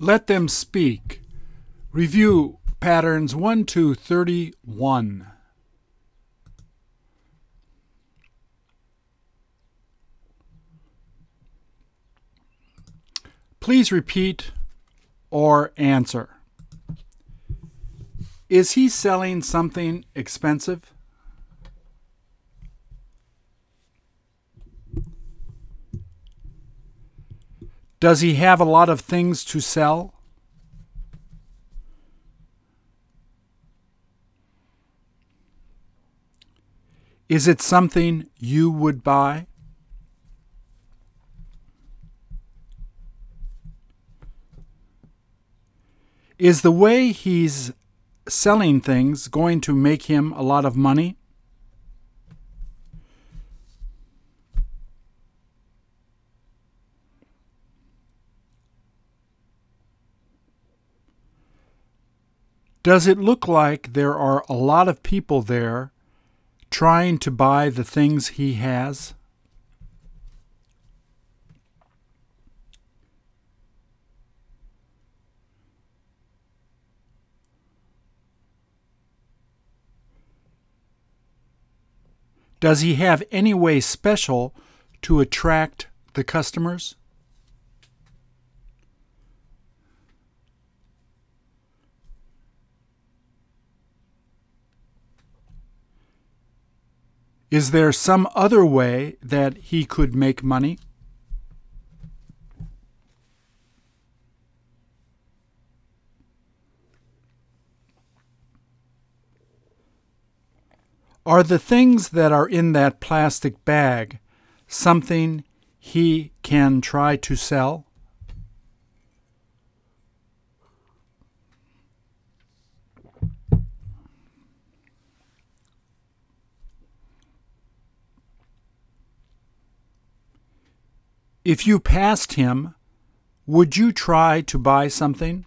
Let them speak. Review patterns 1 to 31. Please repeat or answer. Is he selling something expensive? Does he have a lot of things to sell? Is it something you would buy? Is the way he's selling things going to make him a lot of money? Does it look like there are a lot of people there trying to buy the things he has? Does he have any way special to attract the customers? Is there some other way that he could make money? Are the things that are in that plastic bag something he can try to sell? If you passed him, would you try to buy something?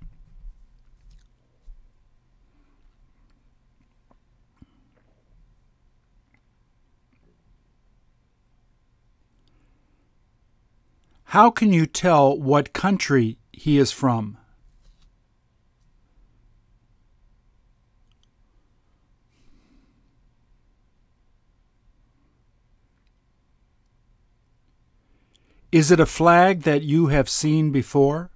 How can you tell what country he is from? Is it a flag that you have seen before?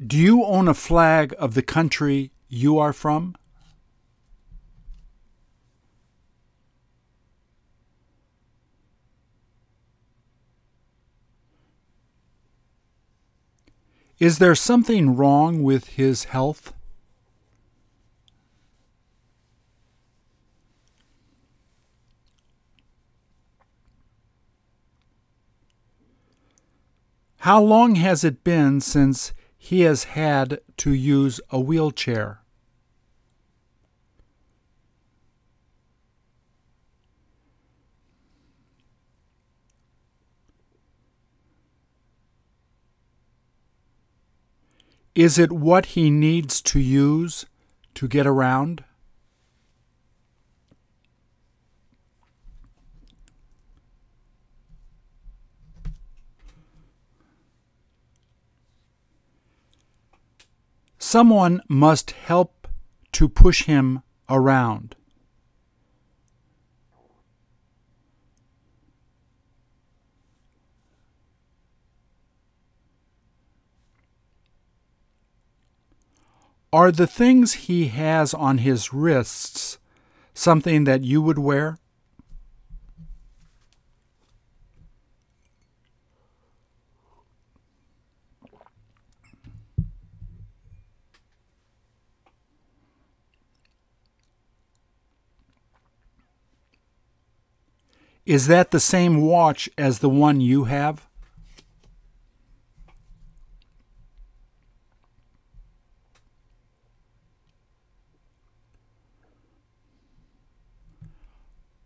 Do you own a flag of the country you are from? Is there something wrong with his health? How long has it been since he has had to use a wheelchair? Is it what he needs to use to get around? Someone must help to push him around. Are the things he has on his wrists something that you would wear? Is that the same watch as the one you have?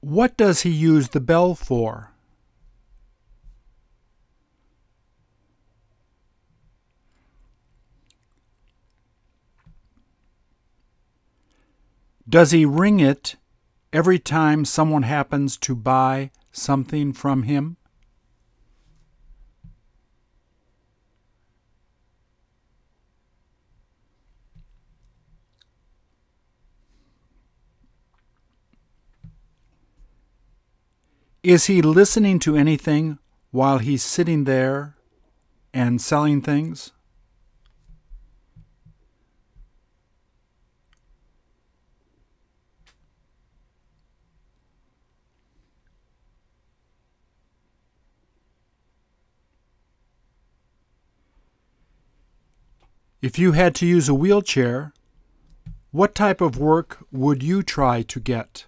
What does he use the bell for? Does he ring it every time someone happens to buy something from him? Is he listening to anything while he's sitting there and selling things? If you had to use a wheelchair, what type of work would you try to get?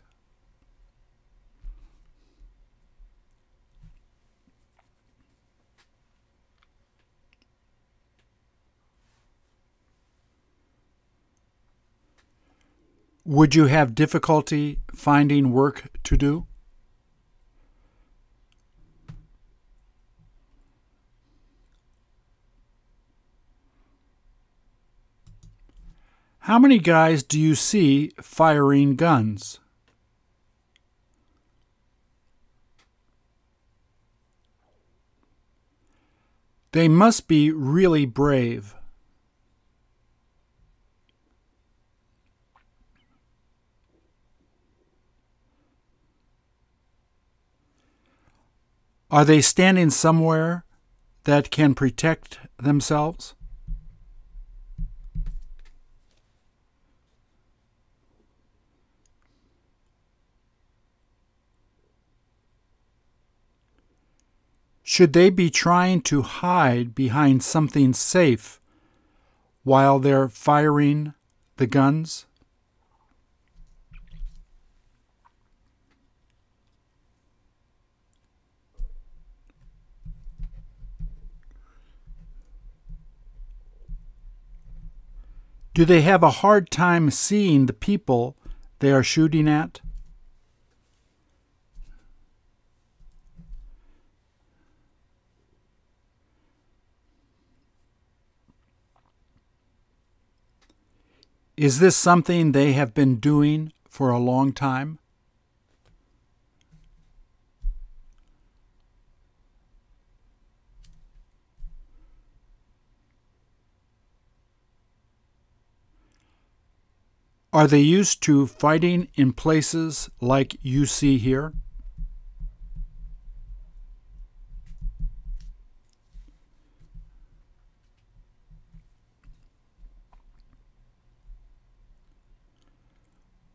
Would you have difficulty finding work to do? How many guys do you see firing guns? They must be really brave. Are they standing somewhere that can protect themselves? Should they be trying to hide behind something safe while they're firing the guns? Do they have a hard time seeing the people they are shooting at? Is this something they have been doing for a long time? Are they used to fighting in places like you see here?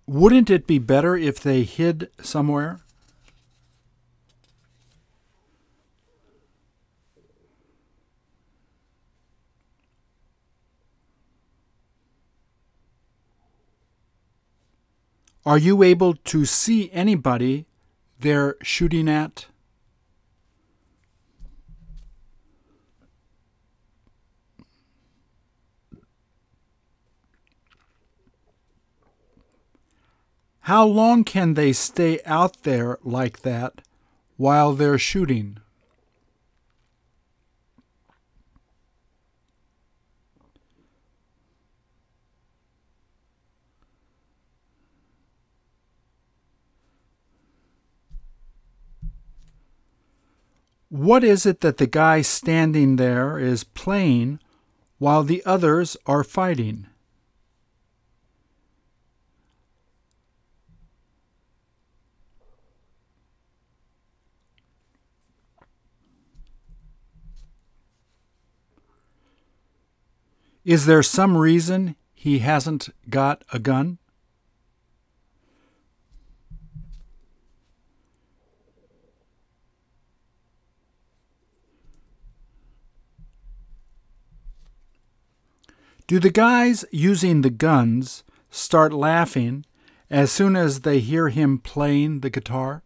Wouldn't it be better if they hid somewhere? Are you able to see anybody they're shooting at? How long can they stay out there like that while they're shooting? What is it that the guy standing there is playing while the others are fighting? Is there some reason he hasn't got a gun? Do the guys using the guns start laughing as soon as they hear him playing the guitar?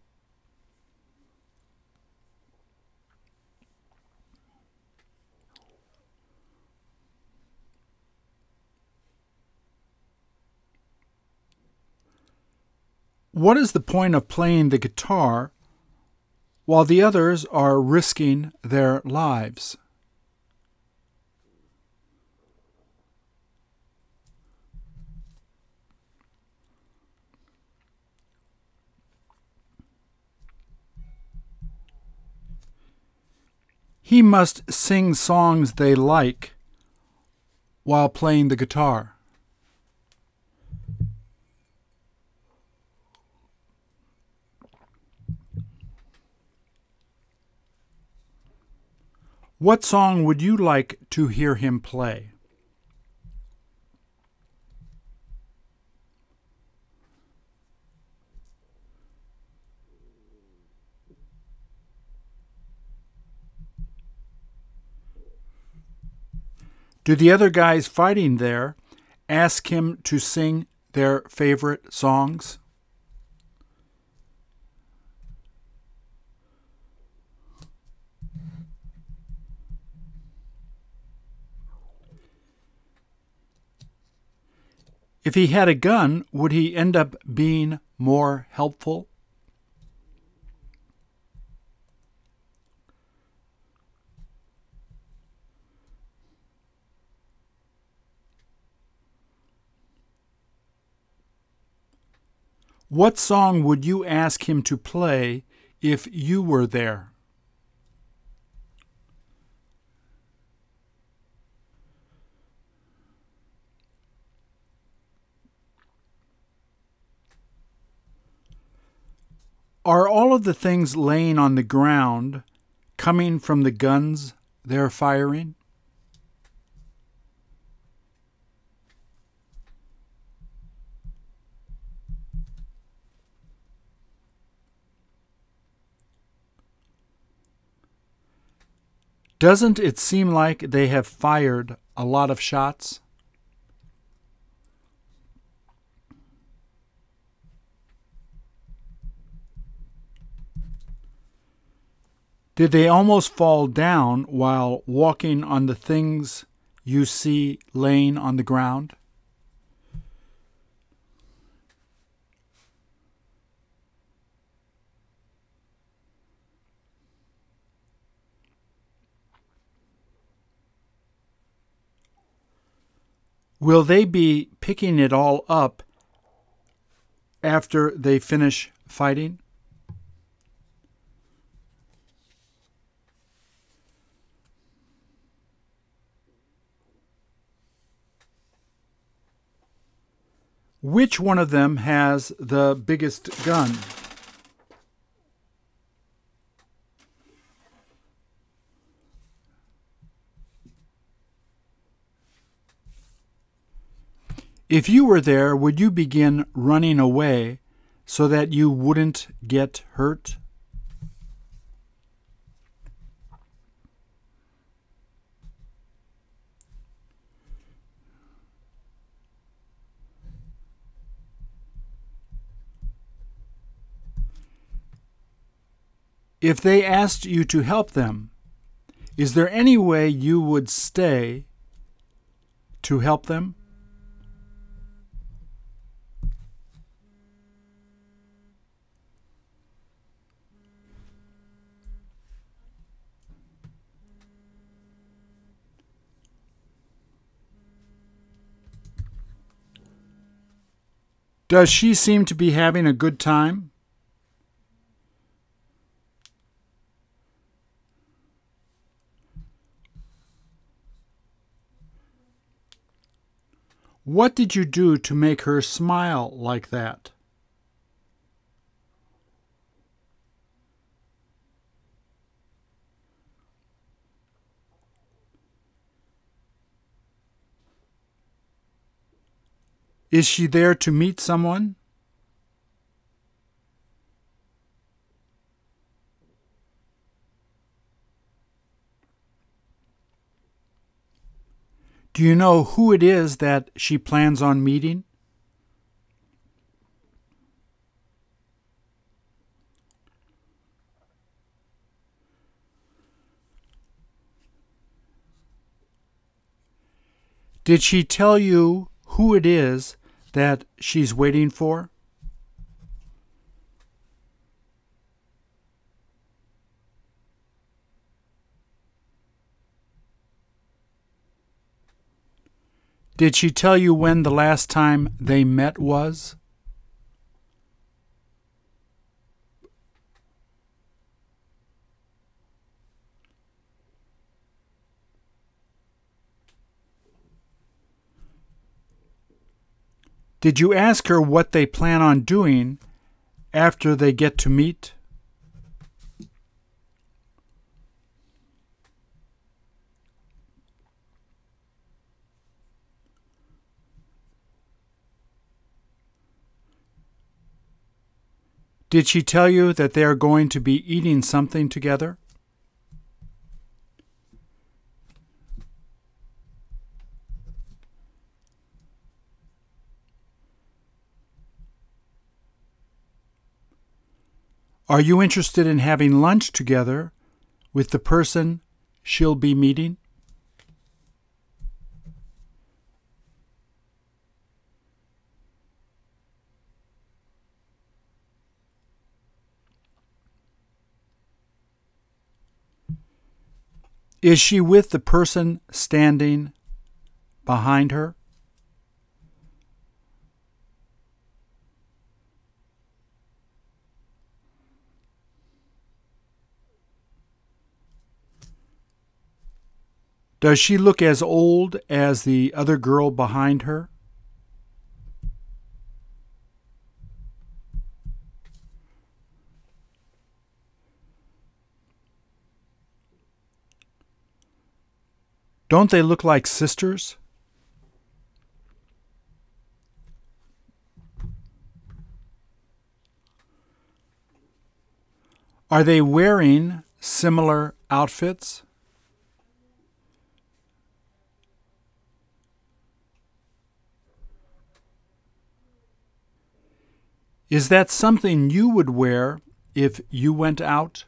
What is the point of playing the guitar while the others are risking their lives? He must sing songs they like while playing the guitar. What song would you like to hear him play? Do the other guys fighting there ask him to sing their favorite songs? If he had a gun, would he end up being more helpful? What song would you ask him to play if you were there? Are all of the things laying on the ground coming from the guns they're firing? Doesn't it seem like they have fired a lot of shots? Did they almost fall down while walking on the things you see laying on the ground? Will they be picking it all up after they finish fighting? Which one of them has the biggest gun? If you were there, would you begin running away so that you wouldn't get hurt? If they asked you to help them, is there any way you would stay to help them? Does she seem to be having a good time? What did you do to make her smile like that? Is she there to meet someone? Do you know who it is that she plans on meeting? Did she tell you who it is that she's waiting for? Did she tell you when the last time they met was? Did you ask her what they plan on doing after they get to meet? Did she tell you that they are going to be eating something together? Are you interested in having lunch together with the person she'll be meeting? Is she with the person standing behind her? Does she look as old as the other girl behind her? Don't they look like sisters? Are they wearing similar outfits? Is that something you would wear if you went out?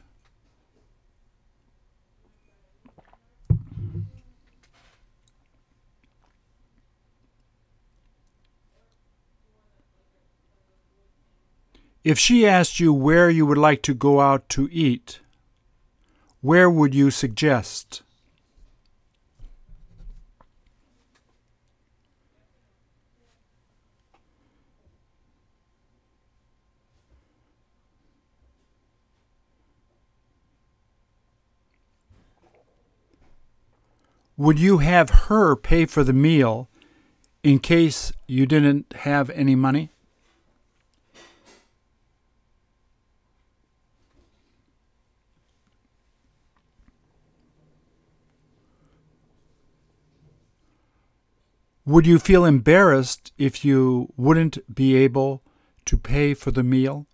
If she asked you where you would like to go out to eat, where would you suggest? Would you have her pay for the meal in case you didn't have any money? Would you feel embarrassed if you wouldn't be able to pay for the meal?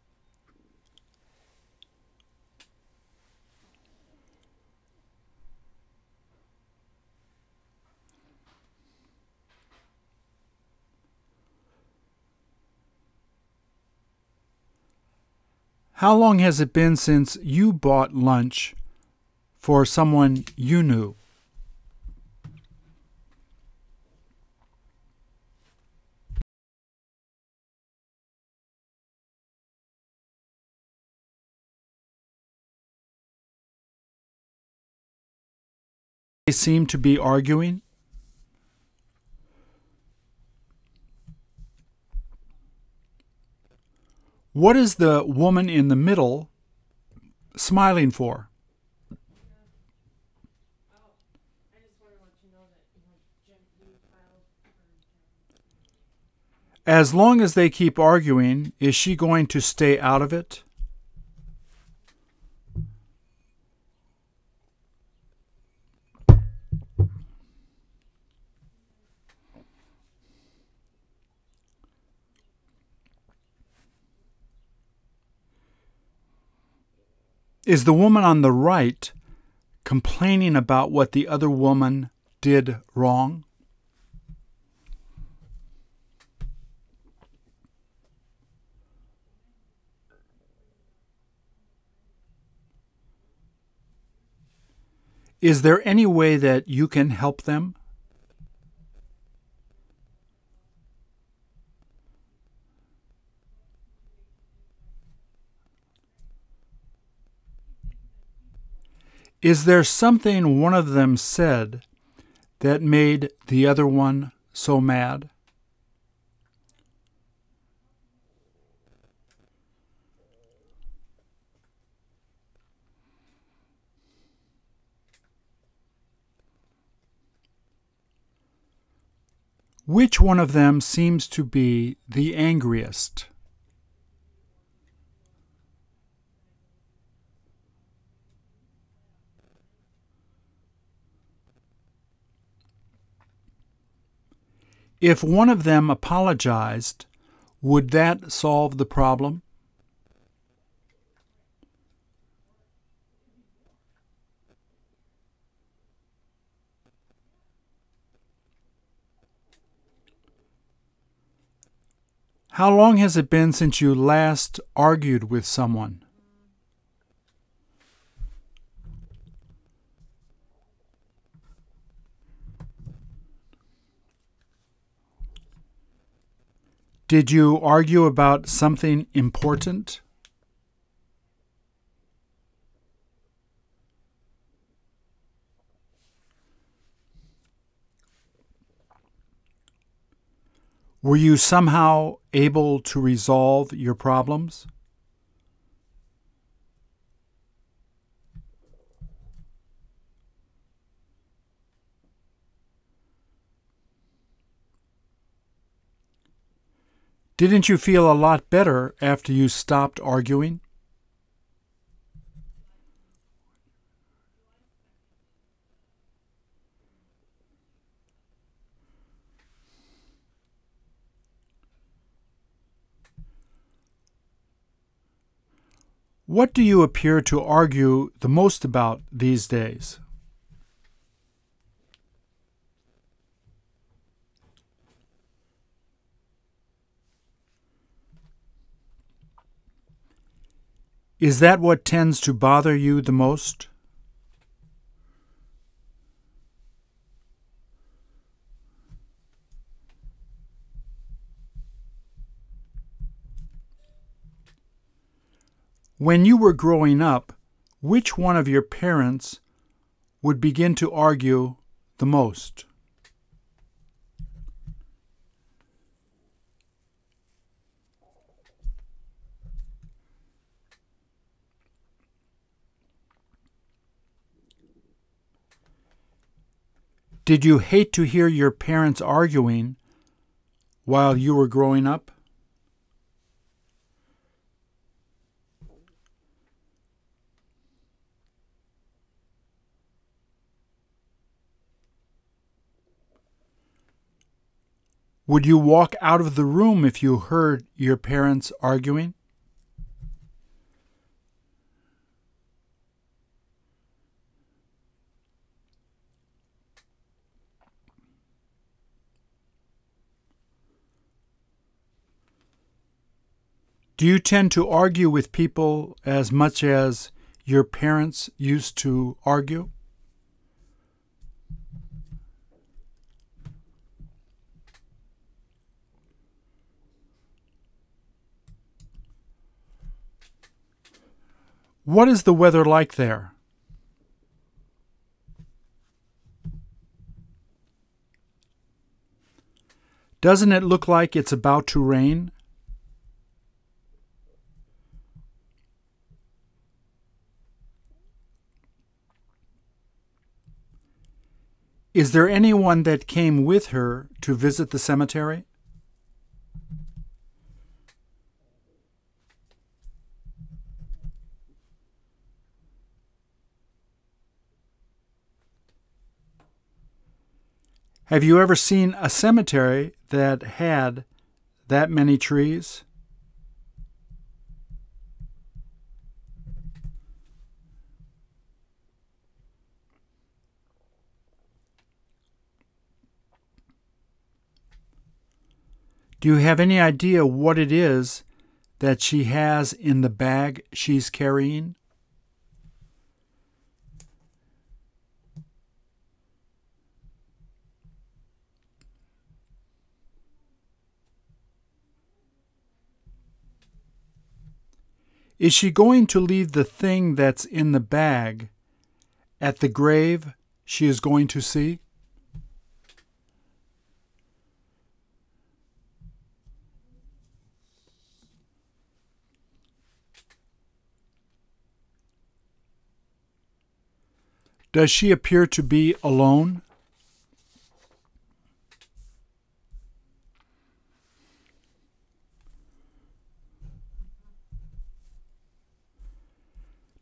How long has it been since you bought lunch for someone you knew? They seem to be arguing. What is the woman in the middle smiling for? As long as they keep arguing, is she going to stay out of it? Is the woman on the right complaining about what the other woman did wrong? Is there any way that you can help them? Is there something one of them said that made the other one so mad? Which one of them seems to be the angriest? If one of them apologized, would that solve the problem? How long has it been since you last argued with someone? Did you argue about something important? Were you somehow able to resolve your problems? Didn't you feel a lot better after you stopped arguing? What do you appear to argue the most about these days? Is that what tends to bother you the most? When you were growing up, which one of your parents would begin to argue the most? Did you hate to hear your parents arguing while you were growing up? Would you walk out of the room if you heard your parents arguing? Do you tend to argue with people as much as your parents used to argue? What is the weather like there? Doesn't it look like it's about to rain? Is there anyone that came with her to visit the cemetery? Have you ever seen a cemetery that had that many trees? Do you have any idea what it is that she has in the bag she's carrying? Is she going to leave the thing that's in the bag at the grave she is going to see? Does she appear to be alone?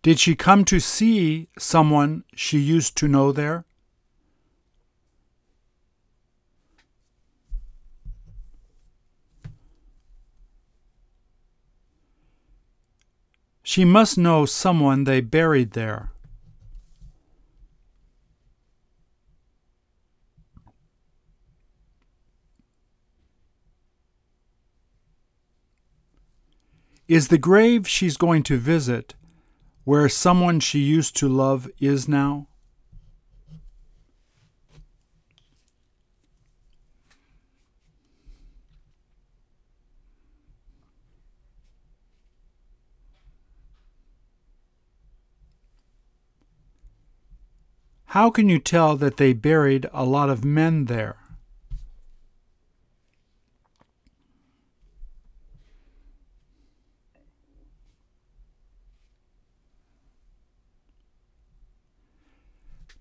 Did she come to see someone she used to know there? She must know someone they buried there. Is the grave she's going to visit where someone she used to love is now? How can you tell that they buried a lot of men there?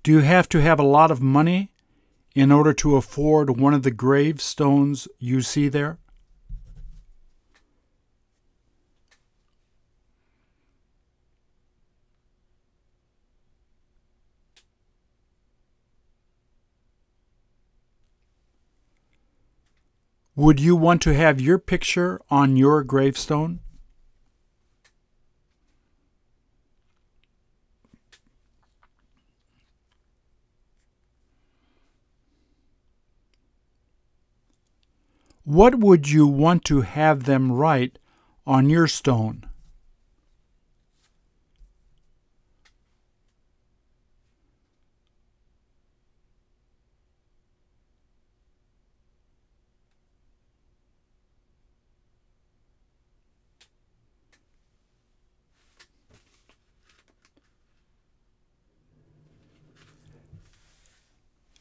Do you have to have a lot of money in order to afford one of the gravestones you see there? Would you want to have your picture on your gravestone? What would you want to have them write on your stone?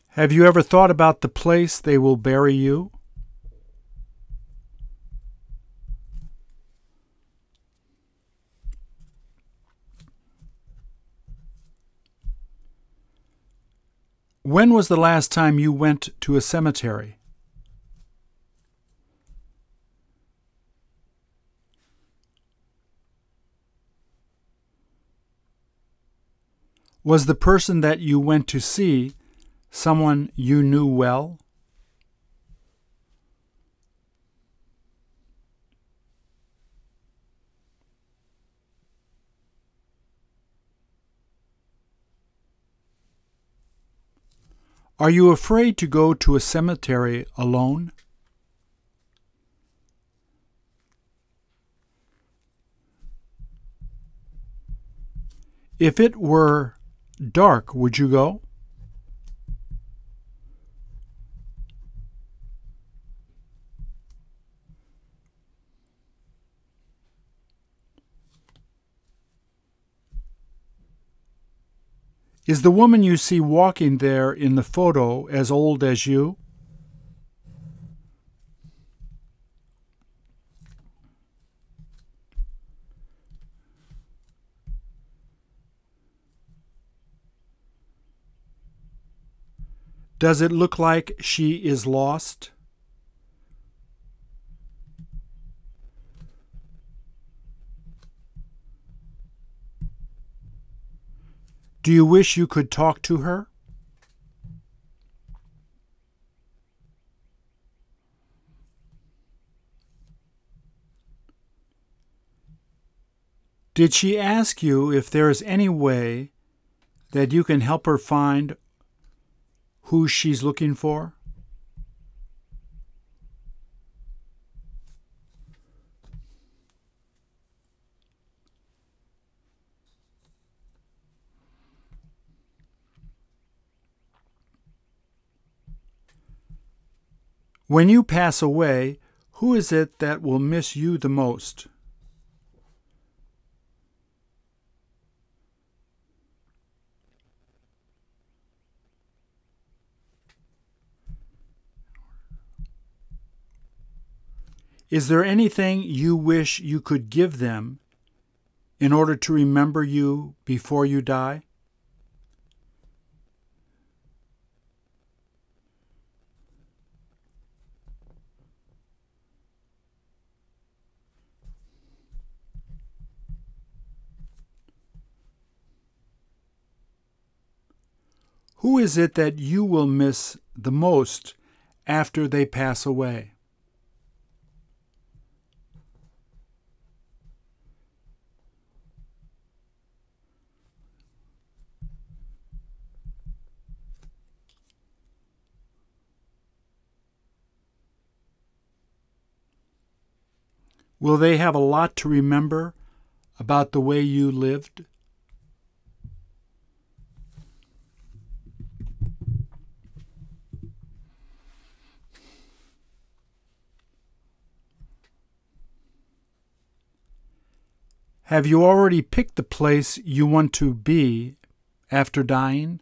Have you ever thought about the place they will bury you? When was the last time you went to a cemetery? Was the person that you went to see someone you knew well? Are you afraid to go to a cemetery alone? If it were dark, would you go? Is the woman you see walking there in the photo as old as you? Does it look like she is lost? Do you wish you could talk to her? Did she ask you if there is any way that you can help her find who she's looking for? When you pass away, who is it that will miss you the most? Is there anything you wish you could give them in order to remember you before you die? Who is it that you will miss the most after they pass away? Will they have a lot to remember about the way you lived? Have you already picked the place you want to be after dying?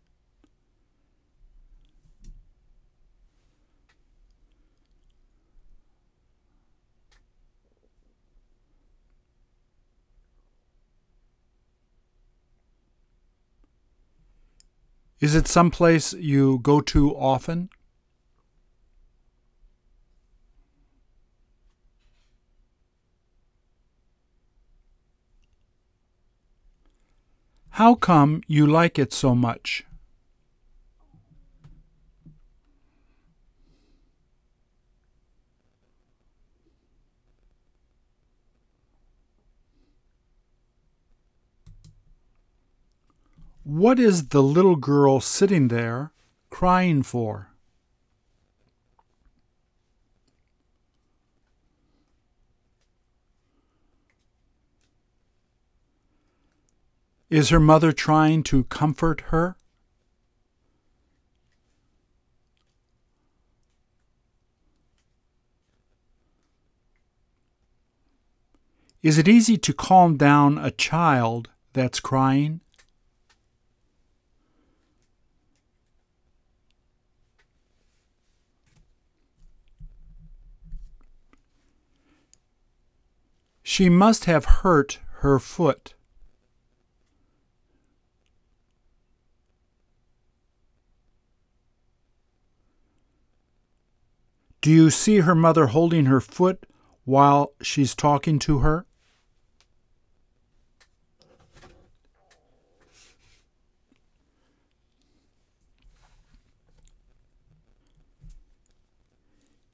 Is it someplace you go to often? How come you like it so much? What is the little girl sitting there crying for? Is her mother trying to comfort her? Is it easy to calm down a child that's crying? She must have hurt her foot. Do you see her mother holding her foot while she's talking to her?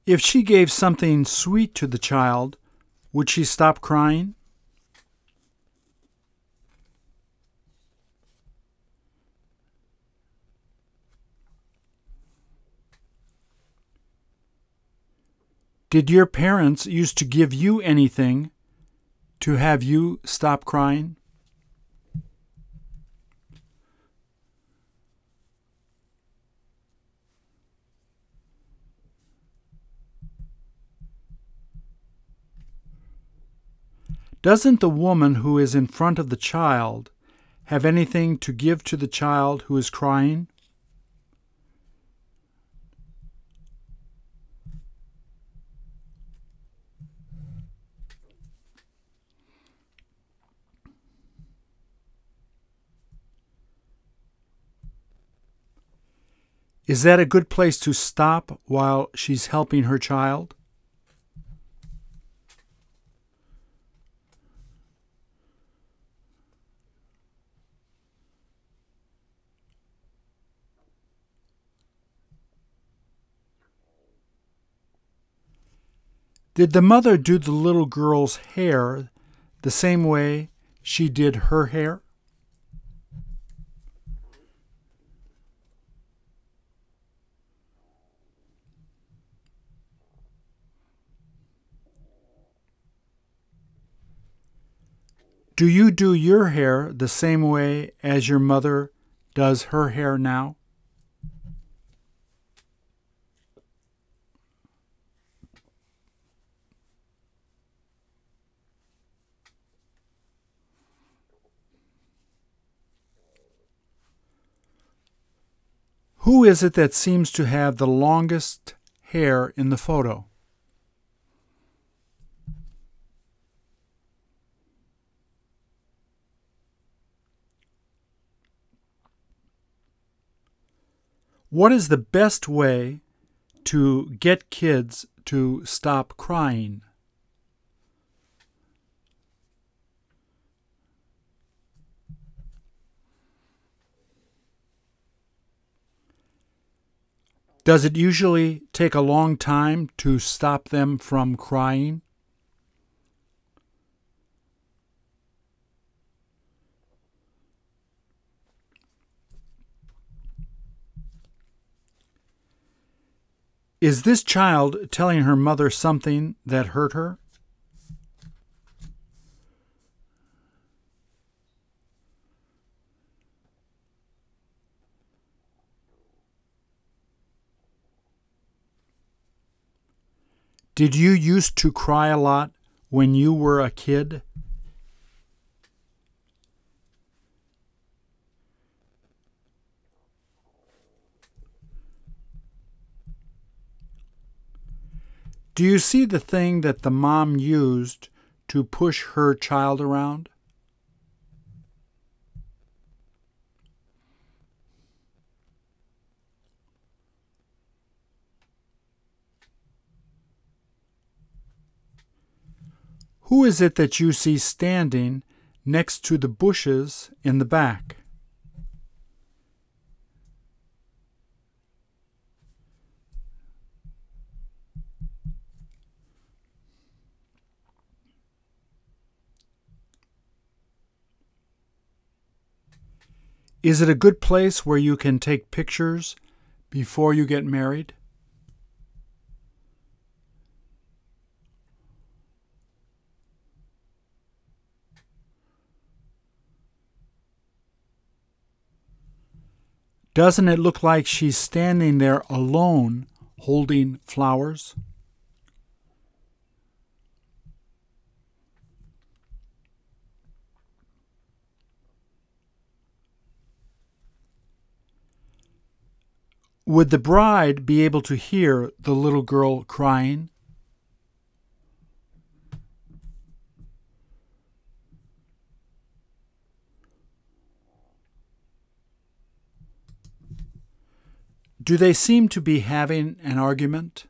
If she gave something sweet to the child, would she stop crying? Did your parents used to give you anything to have you stop crying? Doesn't the woman who is in front of the child have anything to give to the child who is crying? Is that a good place to stop while she's helping her child? Did the mother do the little girl's hair the same way she did her hair? Do you do your hair the same way as your mother does her hair now? Who is it that seems to have the longest hair in the photo? What is the best way to get kids to stop crying? Does it usually take a long time to stop them from crying? Is this child telling her mother something that hurt her? Did you used to cry a lot when you were a kid? Do you see the thing that the mom used to push her child around? Who is it that you see standing next to the bushes in the back? Is it a good place where you can take pictures before you get married? Doesn't it look like she's standing there alone holding flowers? Would the bride be able to hear the little girl crying? Do they seem to be having an argument?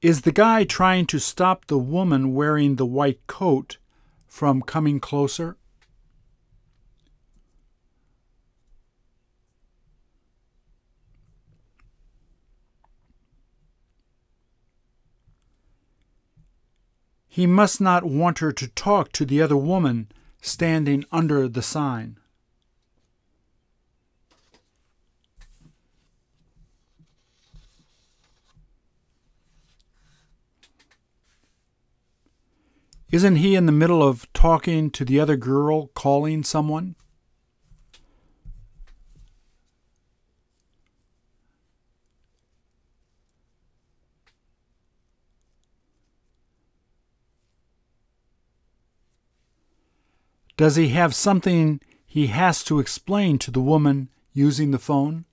Is the guy trying to stop the woman wearing the white coat from coming closer? He must not want her to talk to the other woman standing under the sign. Isn't he in the middle of talking to the other girl, calling someone? Does he have something he has to explain to the woman using the phone?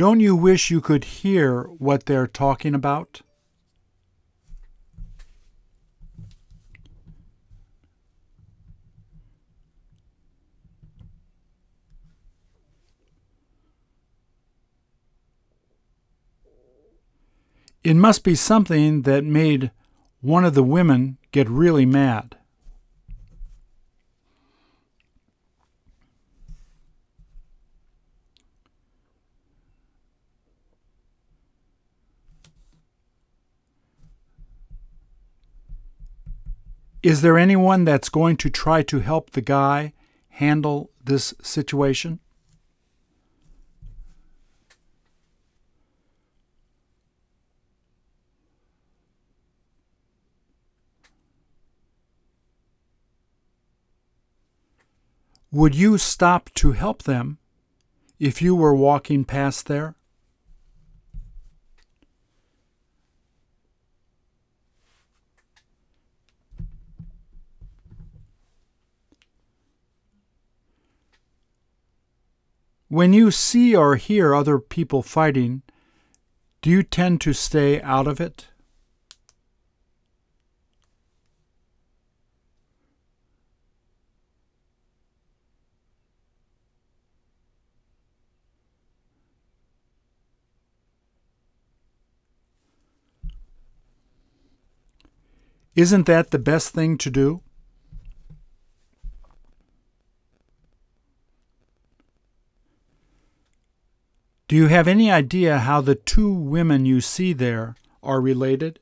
Don't you wish you could hear what they're talking about? It must be something that made one of the women get really mad. Is there anyone that's going to try to help the guy handle this situation? Would you stop to help them if you were walking past there? When you see or hear other people fighting, do you tend to stay out of it? Isn't that the best thing to do? Do you have any idea how the two women you see there are related?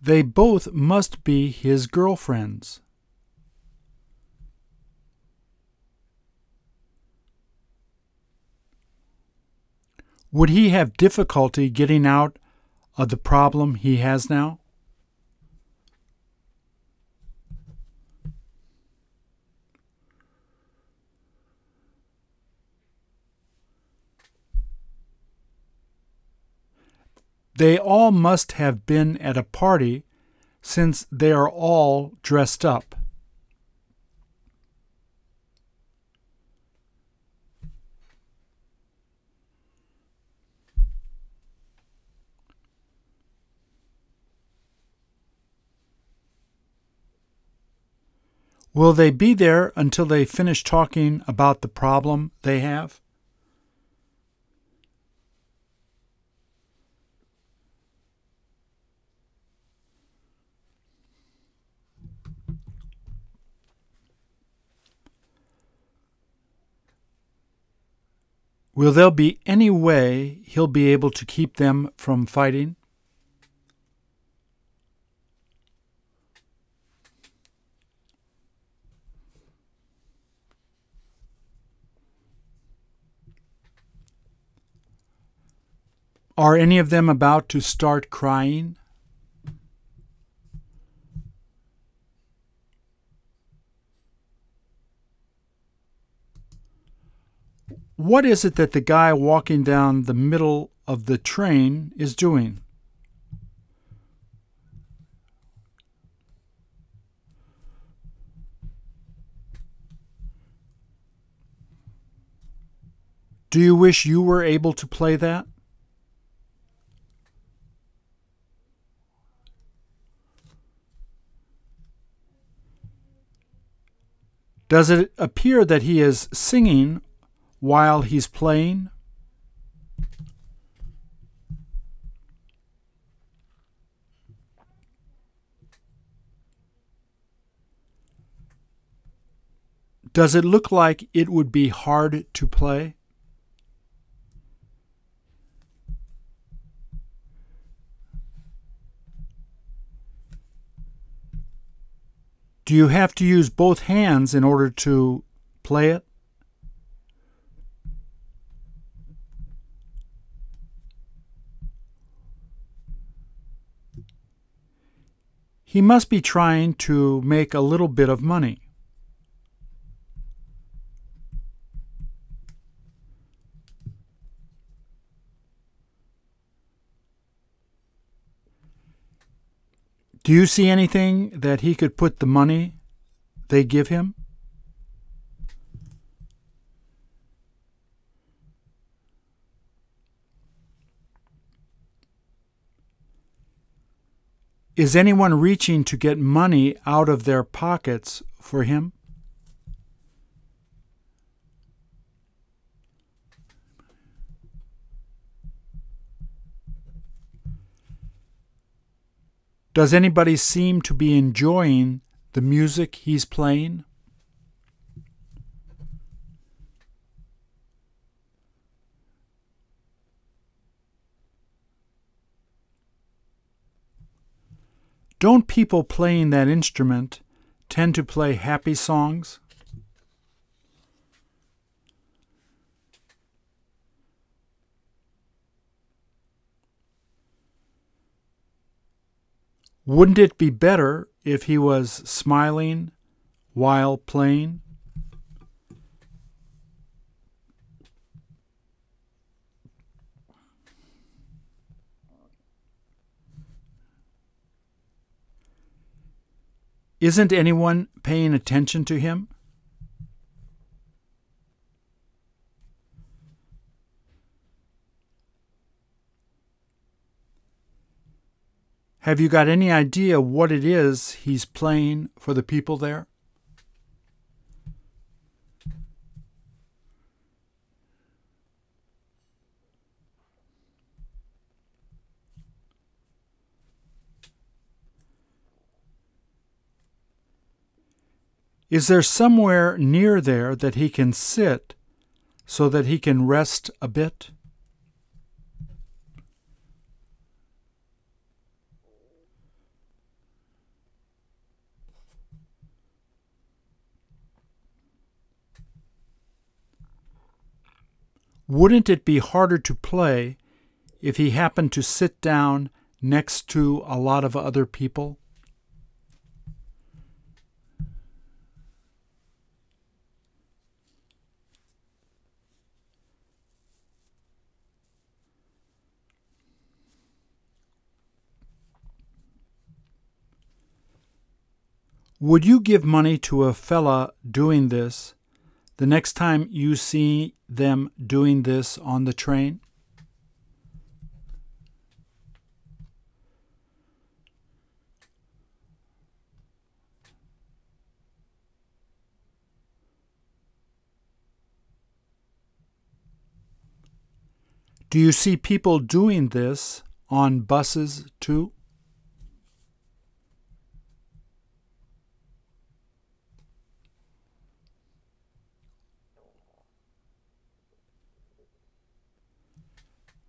They both must be his girlfriends. Would he have difficulty getting out of the problem he has now? They all must have been at a party since they are all dressed up. Will they be there until they finish talking about the problem they have? Will there be any way he'll be able to keep them from fighting? Are any of them about to start crying? What is it that the guy walking down the middle of the train is doing? Do you wish you were able to play that? Does it appear that he is singing while he's playing? Does it look like it would be hard to play? Do you have to use both hands in order to play it? He must be trying to make a little bit of money. Do you see anything that he could put the money they give him? Is anyone reaching to get money out of their pockets for him? Does anybody seem to be enjoying the music he's playing? Don't people playing that instrument tend to play happy songs? Wouldn't it be better if he was smiling while playing? Isn't anyone paying attention to him? Have you got any idea what it is he's playing for the people there? Is there somewhere near there that he can sit so that he can rest a bit? Wouldn't it be harder to play if he happened to sit down next to a lot of other people? Would you give money to a fella doing this the next time you see them doing this on the train? Do you see people doing this on buses too?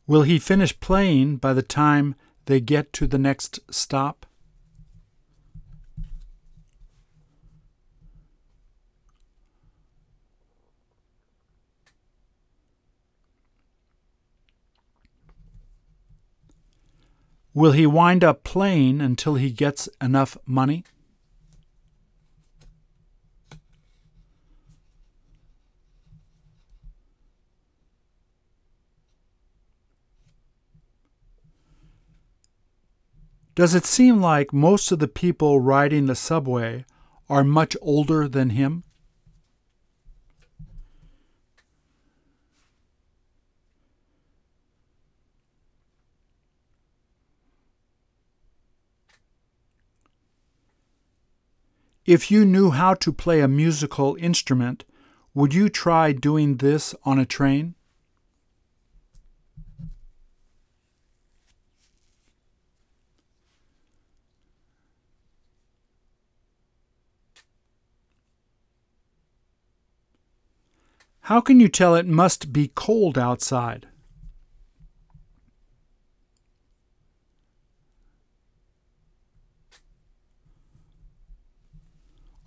Will he finish playing by the time they get to the next stop? Will he wind up playing until he gets enough money? Does it seem like most of the people riding the subway are much older than him? If you knew how to play a musical instrument, would you try doing this on a train? How can you tell it must be cold outside?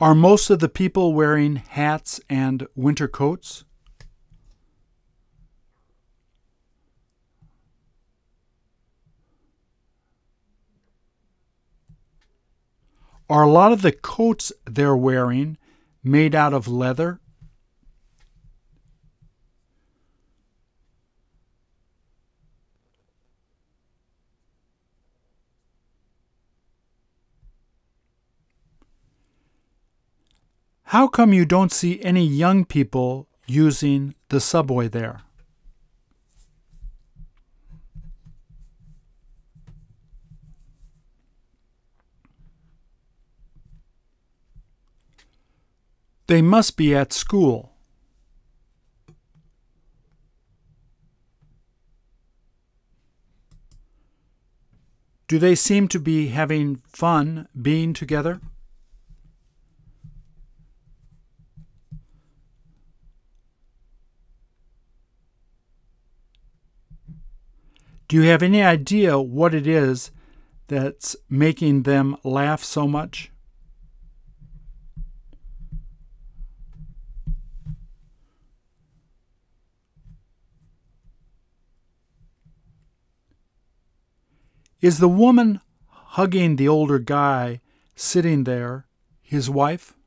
Are most of the people wearing hats and winter coats? Are a lot of the coats they're wearing made out of leather? How come you don't see any young people using the subway there? They must be at school. Do they seem to be having fun being together? Do you have any idea what it is that's making them laugh so much? Is the woman hugging the older guy sitting there his wife?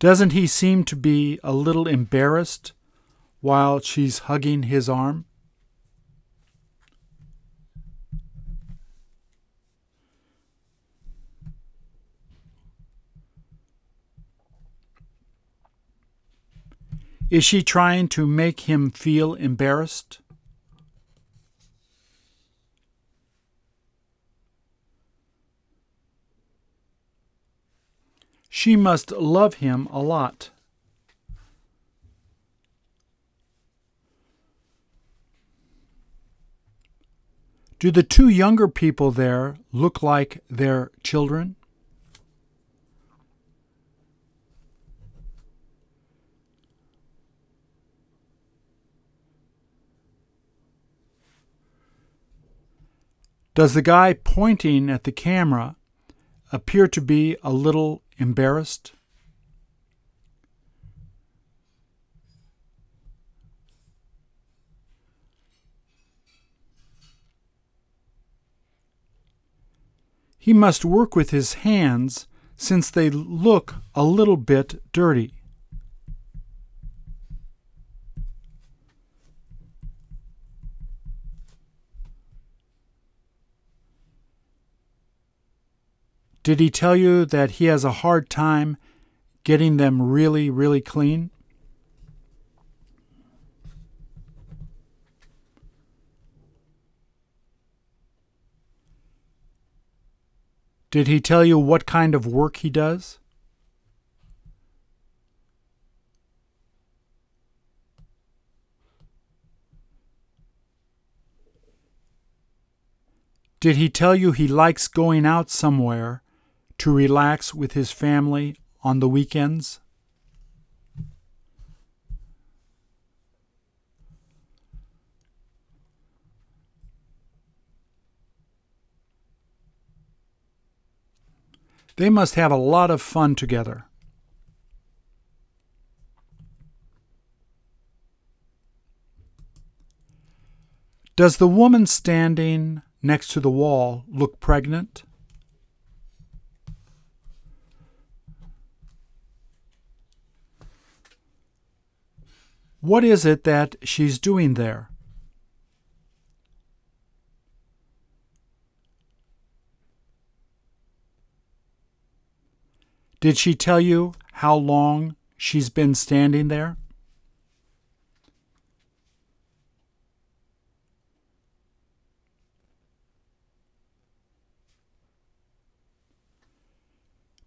Doesn't he seem to be a little embarrassed while she's hugging his arm? Is she trying to make him feel embarrassed? She must love him a lot. Do the two younger people there look like their children? Does the guy pointing at the camera appear to be a little embarrassed? He must work with his hands since they look a little bit dirty. Did he tell you that he has a hard time getting them really, really clean? Did he tell you what kind of work he does? Did he tell you he likes going out somewhere to relax with his family on the weekends? They must have a lot of fun together. Does the woman standing next to the wall look pregnant? What is it that she's doing there? Did she tell you how long she's been standing there?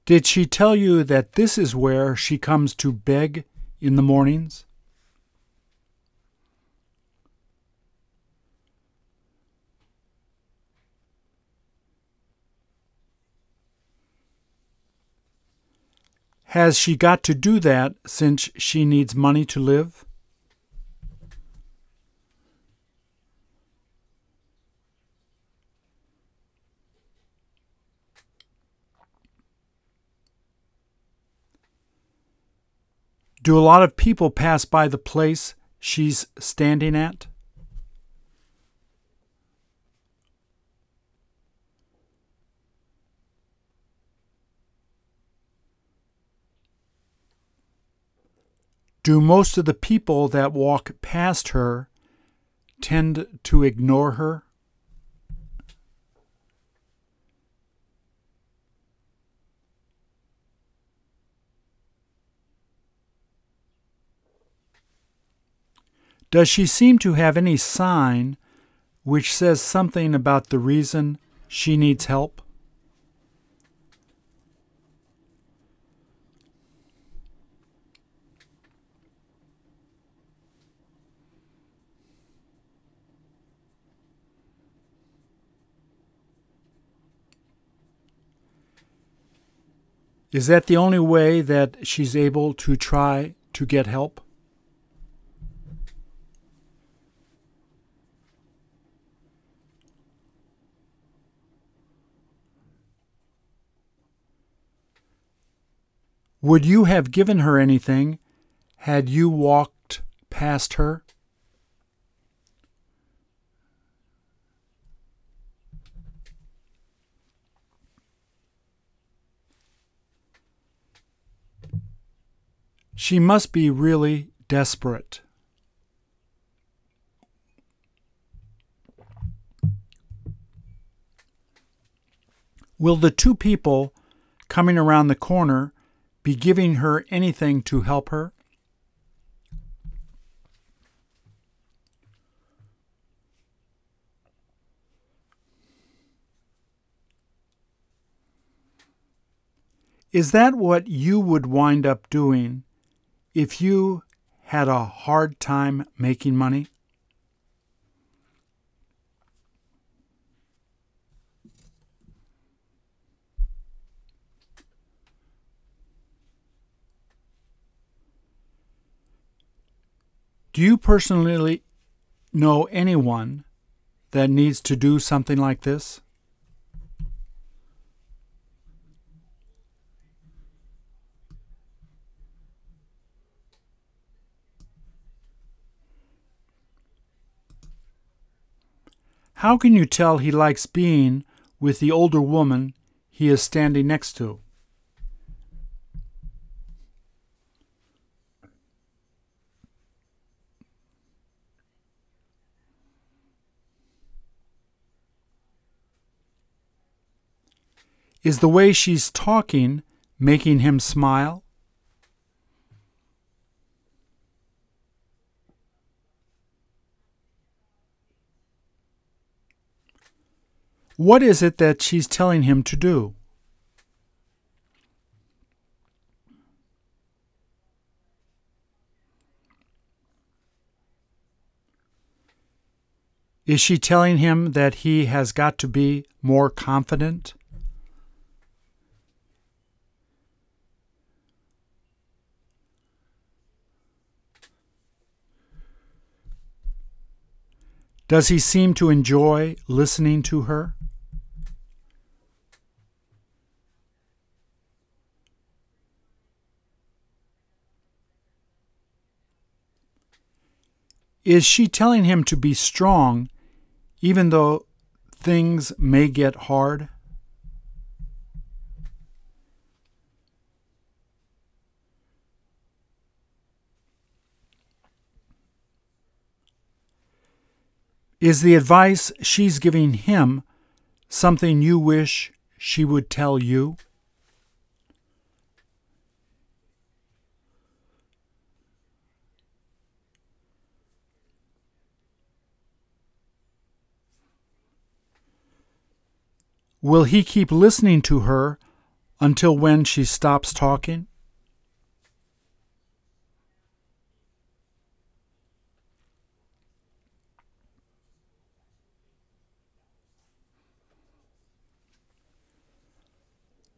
Did she tell you that this is where she comes to beg in the mornings? Has she got to do that since she needs money to live? Do a lot of people pass by the place she's standing at? Do most of the people that walk past her tend to ignore her? Does she seem to have any sign which says something about the reason she needs help? Is that the only way that she's able to try to get help? Would you have given her anything had you walked past her? She must be really desperate. Will the two people coming around the corner be giving her anything to help her? Is that what you would wind up doing if you had a hard time making money? Do you personally know anyone that needs to do something like this? How can you tell he likes being with the older woman he is standing next to? Is the way she's talking making him smile? What is it that she's telling him to do? Is she telling him that he has got to be more confident? Does he seem to enjoy listening to her? Is she telling him to be strong even though things may get hard? Is the advice she's giving him something you wish she would tell you? Will he keep listening to her until when she stops talking?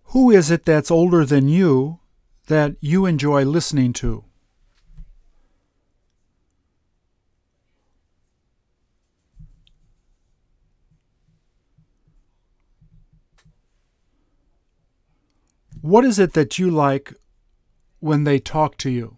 Who is it that's older than you that you enjoy listening to? What is it that you like when they talk to you?